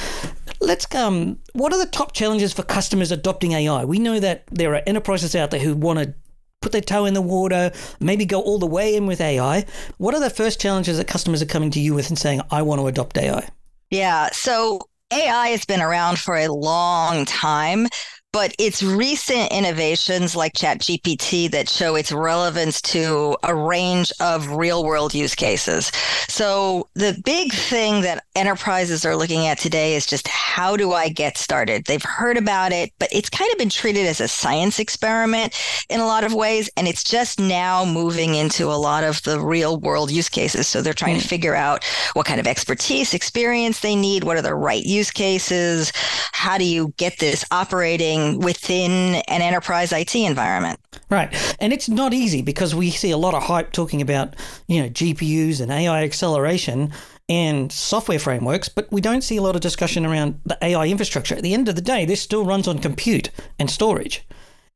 Let's come. What are the top challenges for customers adopting AI? We know that there are enterprises out there who want to put their toe in the water, maybe go all the way in with AI. What are the first challenges that customers are coming to you with and saying, I want to adopt AI? Yeah. So AI has been around for a long time, but it's recent innovations like ChatGPT that show its relevance to a range of real world use cases. So the big thing that enterprises are looking at today is just how do I get started? They've heard about it, but it's kind of been treated as a science experiment in a lot of ways. And it's just now moving into a lot of the real world use cases. So they're trying to hmm. figure out what kind of expertise, experience they need. What are the right use cases? How do you get this operating within an enterprise IT environment. Right. And it's not easy because we see a lot of hype talking about, you know, GPUs and AI acceleration and software frameworks, but we don't see a lot of discussion around the AI infrastructure. At the end of the day, this still runs on compute and storage.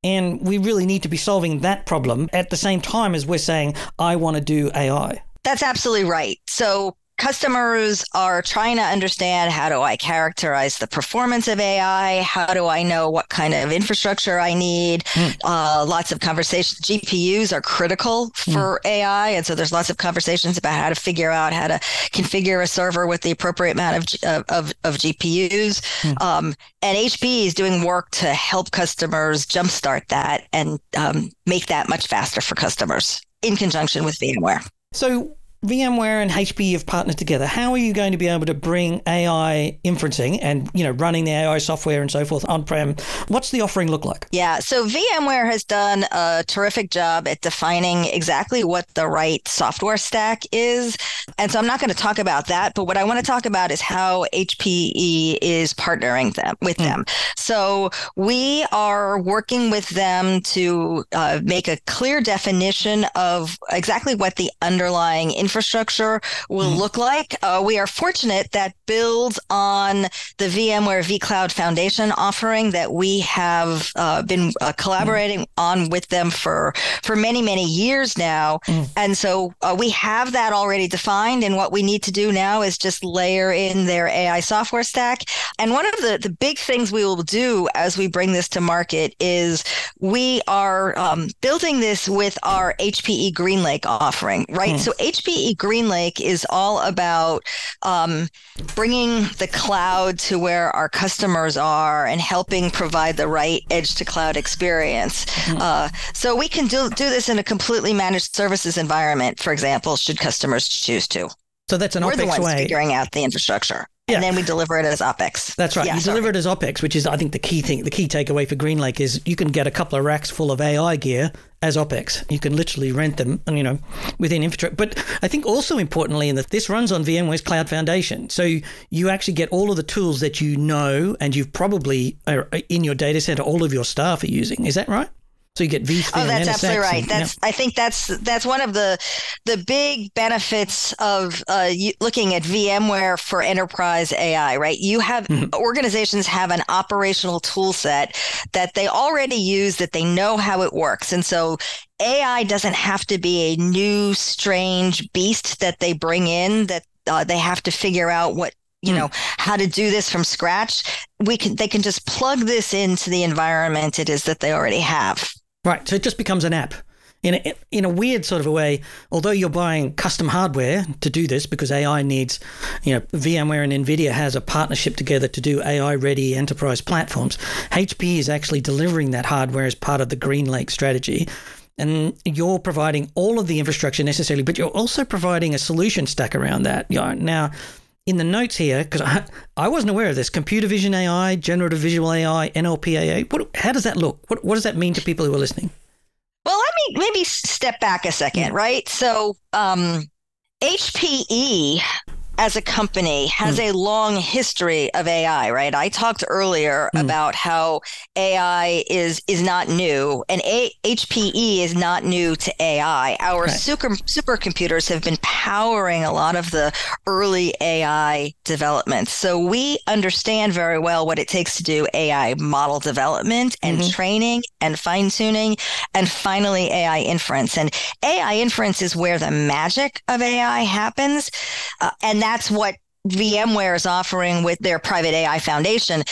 And we really need to be solving that problem at the same time as we're saying, I want to do AI. That's absolutely right. So customers are trying to understand how do I characterize the performance of AI? How do I know what kind of infrastructure I need? Mm. Uh, lots of conversations. GPUs are critical for mm. AI. And so there's lots of conversations about how to figure out how to configure a server with the appropriate amount of, of, of GPUs. Mm. Um, and HP is doing work to help customers jumpstart that and um, make that much faster for customers in conjunction with VMware. So, VMware and HPE have partnered together. How are you going to be able to bring AI inferencing and you know running the AI software and so forth on prem? What's the offering look like? Yeah, so VMware has done a terrific job at defining exactly what the right software stack is, and so I'm not going to talk about that. But what I want to talk about is how HPE is partnering them with mm. them. So we are working with them to uh, make a clear definition of exactly what the underlying infrastructure will mm-hmm. look like. Uh, we are fortunate that builds on the VMware vCloud Foundation offering that we have uh, been uh, collaborating mm-hmm. on with them for for many many years now, mm. and so uh, we have that already defined. And what we need to do now is just layer in their AI software stack. And one of the the big things we will do as we bring this to market is we are um, building this with our HPE GreenLake offering, right? Mm. So HPE HPE GreenLake is all about um, bringing the cloud to where our customers are and helping provide the right edge to cloud experience. Mm-hmm. Uh, so we can do, do this in a completely managed services environment, for example, should customers choose to. So that's an We're OpEx way. figuring out the infrastructure. Yeah. And then we deliver it as OPEX. That's right. Yeah, you sorry. deliver it as OPEX, which is, I think, the key thing. The key takeaway for GreenLake is you can get a couple of racks full of AI gear as OPEX. You can literally rent them, you know, within infrastructure. But I think also importantly, in that this runs on VMware's Cloud Foundation, so you actually get all of the tools that you know and you've probably are in your data center. All of your staff are using. Is that right? So you get vSphere. Oh, that's absolutely right. And, that's I think that's that's one of the the big benefits of uh, looking at VMware for enterprise AI. Right, you have mm-hmm. organizations have an operational tool set that they already use that they know how it works, and so AI doesn't have to be a new strange beast that they bring in that uh, they have to figure out what you know how to do this from scratch we can they can just plug this into the environment it is that they already have right so it just becomes an app. In a, in a weird sort of a way although you're buying custom hardware to do this because AI needs you know VMware and Nvidia has a partnership together to do AI ready enterprise platforms HP is actually delivering that hardware as part of the GreenLake strategy. And you're providing all of the infrastructure necessarily but you're also providing a solution stack around that. Now in the notes here, because I, I wasn't aware of this, computer vision AI, generative visual AI, NLP what, how does that look? What, what does that mean to people who are listening? Well, let me maybe step back a second, right? So, um, HPE as a company has mm. a long history of AI, right? I talked earlier mm. about how AI is is not new and a- HPE is not new to AI. Our right. super supercomputers have been powering a lot of the early AI development. So we understand very well what it takes to do AI model development and mm-hmm. training and fine tuning and finally AI inference. And AI inference is where the magic of AI happens. Uh, and that's what VMware is offering with their private AI foundation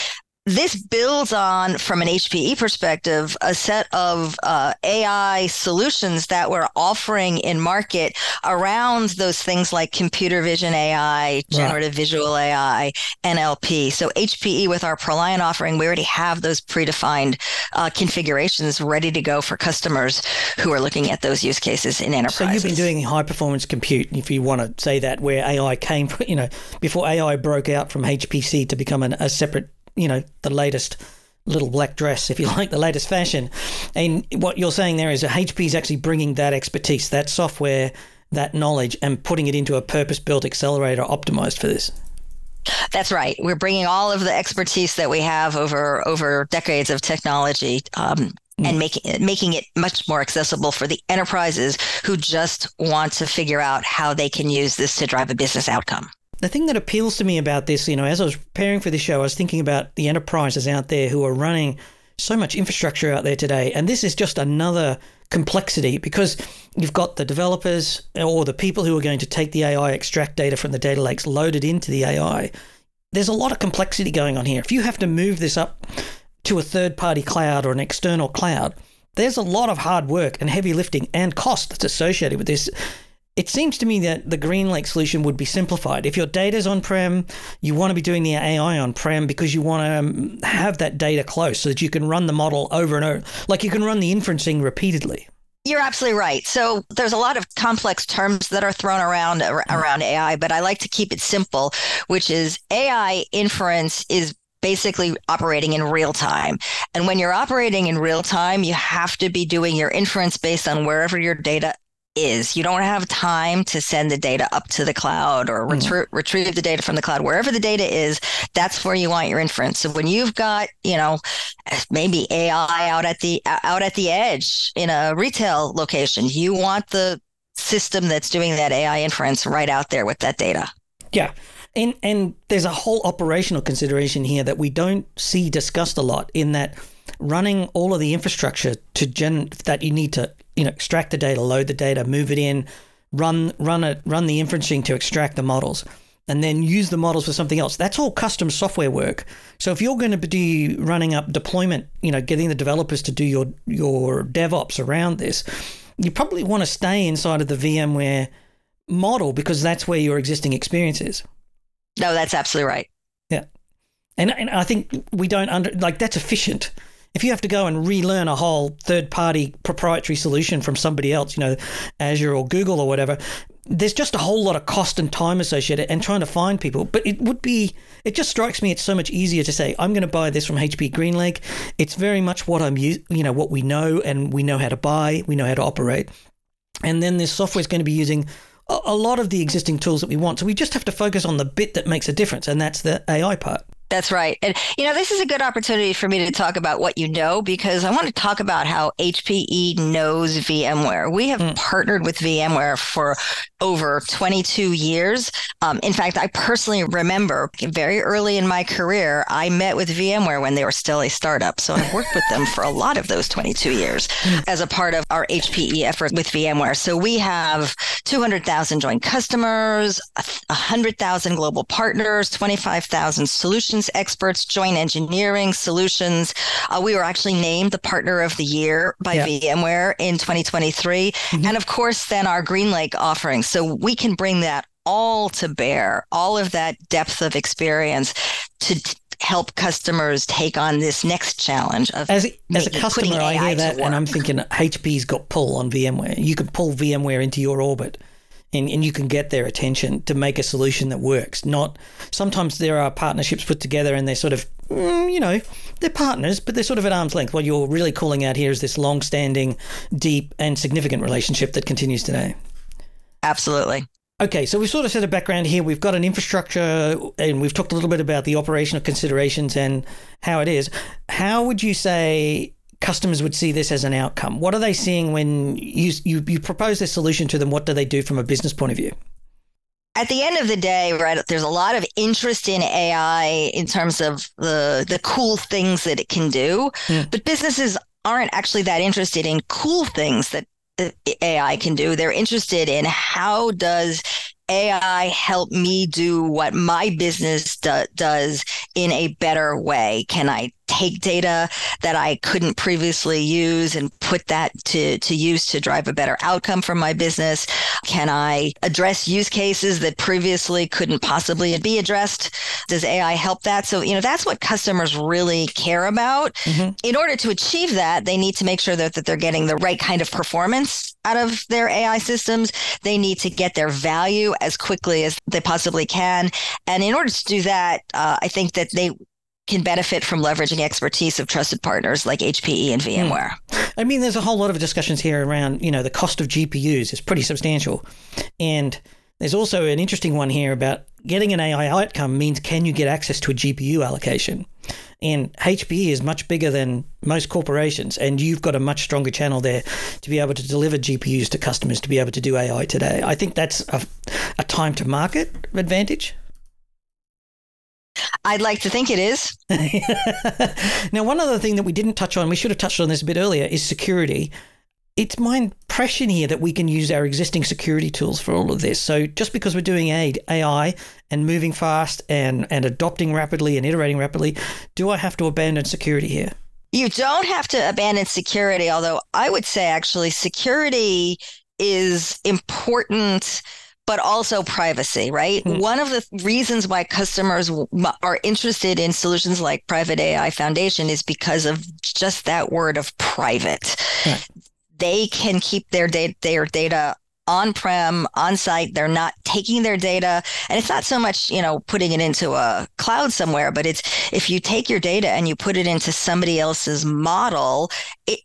this builds on, from an HPE perspective, a set of uh, AI solutions that we're offering in market around those things like computer vision AI, generative right. visual AI, NLP. So HPE with our ProLiant offering, we already have those predefined uh, configurations ready to go for customers who are looking at those use cases in enterprise. So you've been doing high performance compute, if you want to say that, where AI came, you know, before AI broke out from HPC to become an, a separate you know, the latest little black dress, if you [LAUGHS] like, the latest fashion. And what you're saying there is that HP is actually bringing that expertise, that software, that knowledge, and putting it into a purpose built accelerator optimized for this. That's right. We're bringing all of the expertise that we have over over decades of technology um, and mm. making making it much more accessible for the enterprises who just want to figure out how they can use this to drive a business outcome the thing that appeals to me about this, you know, as I was preparing for this show, I was thinking about the enterprises out there who are running so much infrastructure out there today. And this is just another complexity because you've got the developers or the people who are going to take the AI, extract data from the data lakes, load it into the AI. There's a lot of complexity going on here. If you have to move this up to a third party cloud or an external cloud, there's a lot of hard work and heavy lifting and cost that's associated with this. It seems to me that the GreenLake solution would be simplified. If your data's on prem, you want to be doing the AI on prem because you want to um, have that data close so that you can run the model over and over. Like you can run the inferencing repeatedly. You're absolutely right. So there's a lot of complex terms that are thrown around around AI, but I like to keep it simple, which is AI inference is basically operating in real time. And when you're operating in real time, you have to be doing your inference based on wherever your data is. You don't have time to send the data up to the cloud or mm. retrie- retrieve the data from the cloud. Wherever the data is, that's where you want your inference. So when you've got, you know, maybe AI out at the out at the edge in a retail location, you want the system that's doing that AI inference right out there with that data. Yeah. And and there's a whole operational consideration here that we don't see discussed a lot in that running all of the infrastructure to gen that you need to you know extract the data, load the data, move it in, run run it, run the inferencing to extract the models, and then use the models for something else. That's all custom software work. So if you're going to be running up deployment, you know, getting the developers to do your your DevOps around this, you probably want to stay inside of the VMware model because that's where your existing experience is. No, that's absolutely right. Yeah. And, and I think we don't under like that's efficient if you have to go and relearn a whole third party proprietary solution from somebody else, you know, Azure or Google or whatever, there's just a whole lot of cost and time associated and trying to find people. But it would be, it just strikes me it's so much easier to say, I'm going to buy this from HP GreenLake. It's very much what I'm, you know, what we know and we know how to buy, we know how to operate. And then this software is going to be using a lot of the existing tools that we want. So we just have to focus on the bit that makes a difference, and that's the AI part. That's right. And, you know, this is a good opportunity for me to talk about what you know, because I want to talk about how HPE knows VMware. We have mm. partnered with VMware for over 22 years. Um, in fact, I personally remember very early in my career, I met with VMware when they were still a startup. So I've worked with them for a lot of those 22 years mm. as a part of our HPE effort with VMware. So we have 200,000 joint customers, 100,000 global partners, 25,000 solutions experts, joint engineering solutions. Uh, we were actually named the partner of the year by yeah. VMware in 2023. Mm-hmm. And of course, then our GreenLake offering. So we can bring that all to bear, all of that depth of experience to t- help customers take on this next challenge of as, as a customer i hear that and i'm thinking hp's got pull on vmware you can pull vmware into your orbit and, and you can get their attention to make a solution that works. Not sometimes there are partnerships put together and they're sort of, mm, you know, they're partners, but they're sort of at arm's length. What you're really calling out here is this long standing, deep, and significant relationship that continues today. Absolutely. Okay, so we've sort of set a background here. We've got an infrastructure and we've talked a little bit about the operational considerations and how it is. How would you say customers would see this as an outcome? What are they seeing when you, you, you propose this solution to them? What do they do from a business point of view? At the end of the day, right, there's a lot of interest in AI in terms of the the cool things that it can do, mm. but businesses aren't actually that interested in cool things that AI can do. They're interested in how does AI help me do what my business do- does in a better way? Can I take data that I couldn't previously use and put that to, to use to drive a better outcome for my business? Can I address use cases that previously couldn't possibly be addressed? Does AI help that? So, you know, that's what customers really care about. Mm-hmm. In order to achieve that, they need to make sure that, that they're getting the right kind of performance out of their AI systems. They need to get their value as quickly as they possibly can. And in order to do that, uh, I think that they can benefit from leveraging expertise of trusted partners like HPE and hmm. VMware. I mean, there's a whole lot of discussions here around, you know, the cost of GPUs is pretty substantial. And there's also an interesting one here about getting an AI outcome means can you get access to a GPU allocation? And HPE is much bigger than most corporations, and you've got a much stronger channel there to be able to deliver GPUs to customers to be able to do AI today. I think that's a, a time to market advantage. I'd like to think it is. [LAUGHS] now, one other thing that we didn't touch on, we should have touched on this a bit earlier, is security. It's my impression here that we can use our existing security tools for all of this. So, just because we're doing AI and moving fast and, and adopting rapidly and iterating rapidly, do I have to abandon security here? You don't have to abandon security, although I would say actually security is important but also privacy, right? Mm-hmm. One of the reasons why customers are interested in solutions like Private AI Foundation is because of just that word of private. They can keep their data, their data on-prem, on-site. They're not taking their data, and it's not so much you know putting it into a cloud somewhere, but it's if you take your data and you put it into somebody else's model, it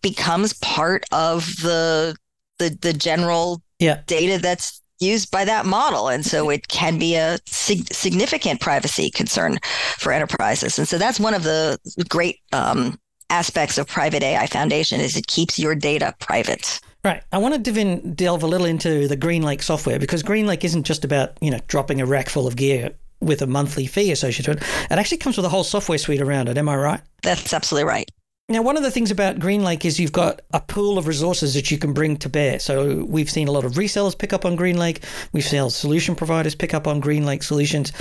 becomes part of the the the general yeah. data that's used by that model. And so it can be a sig- significant privacy concern for enterprises. And so that's one of the great um, aspects of Private AI Foundation is it keeps your data private. Right. I want to dive in, delve a little into the GreenLake software because GreenLake isn't just about, you know, dropping a rack full of gear with a monthly fee associated with it. It actually comes with a whole software suite around it. Am I right? That's absolutely right. Now, one of the things about GreenLake is you've got a pool of resources that you can bring to bear. So we've seen a lot of resellers pick up on GreenLake. We've seen solution providers pick up on GreenLake solutions.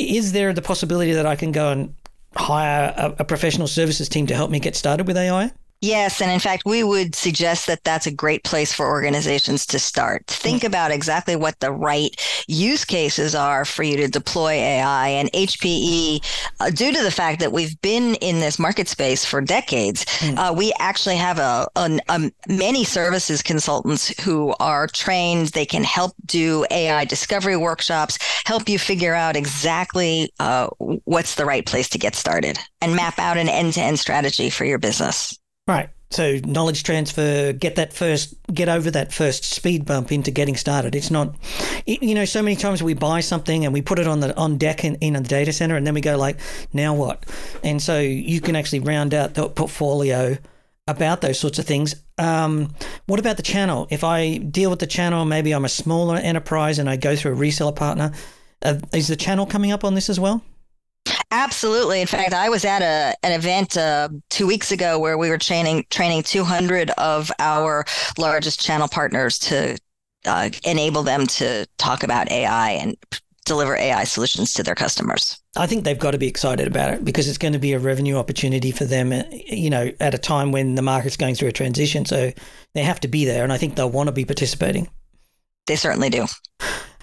Is there the possibility that I can go and hire a, a professional services team to help me get started with AI? Yes. And in fact, we would suggest that that's a great place for organizations to start. Think about exactly what the right use cases are for you to deploy AI. And HPE, uh, due to the fact that we've been in this market space for decades, mm. uh, we actually have a, a, a, many services consultants who are trained. They can help do AI discovery workshops, help you figure out exactly uh, what's the right place to get started and map out an end to end strategy for your business. Right. So knowledge transfer, get that first, get over that first speed bump into getting started. It's not, you know, so many times we buy something and we put it on the on deck in, in the data center, and then we go like, now what? And so you can actually round out the portfolio about those sorts of things. Um, what about the channel? If I deal with the channel, maybe I'm a smaller enterprise and I go through a reseller partner. Uh, is the channel coming up on this as well? Absolutely. In fact, I was at a an event uh, two weeks ago where we were training training 200 of our largest channel partners to uh, enable them to talk about AI and deliver AI solutions to their customers. I think they've got to be excited about it because it's going to be a revenue opportunity for them, uh, you know, at a time when the market's going through a transition. So they have to be there, and I think they'll want to be participating. They certainly do.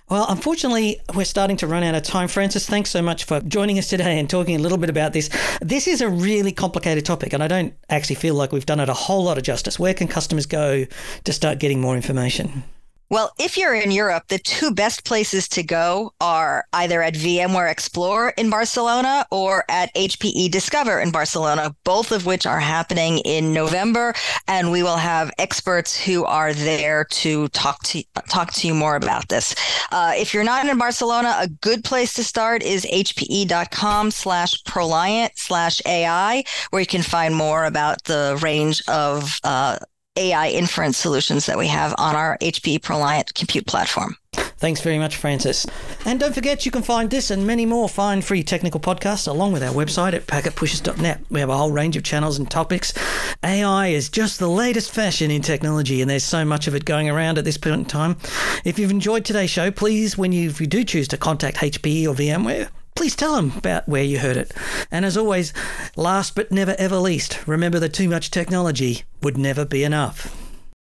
Well, unfortunately, we're starting to run out of time. Francis, thanks so much for joining us today and talking a little bit about this. This is a really complicated topic, and I don't actually feel like we've done it a whole lot of justice. Where can customers go to start getting more information? Well, if you're in Europe, the two best places to go are either at VMware Explore in Barcelona or at HPE Discover in Barcelona, both of which are happening in November. And we will have experts who are there to talk to talk to you more about this. Uh, if you're not in Barcelona, a good place to start is hpe.com slash proliant slash AI, where you can find more about the range of uh, AI inference solutions that we have on our HPE ProLiant compute platform. Thanks very much, Francis. And don't forget, you can find this and many more fine free technical podcasts along with our website at packetpushers.net. We have a whole range of channels and topics. AI is just the latest fashion in technology, and there's so much of it going around at this point in time. If you've enjoyed today's show, please, when you, if you do choose to contact HPE or VMware, please tell them about where you heard it. And as always, last but never ever least, remember that too much technology would never be enough.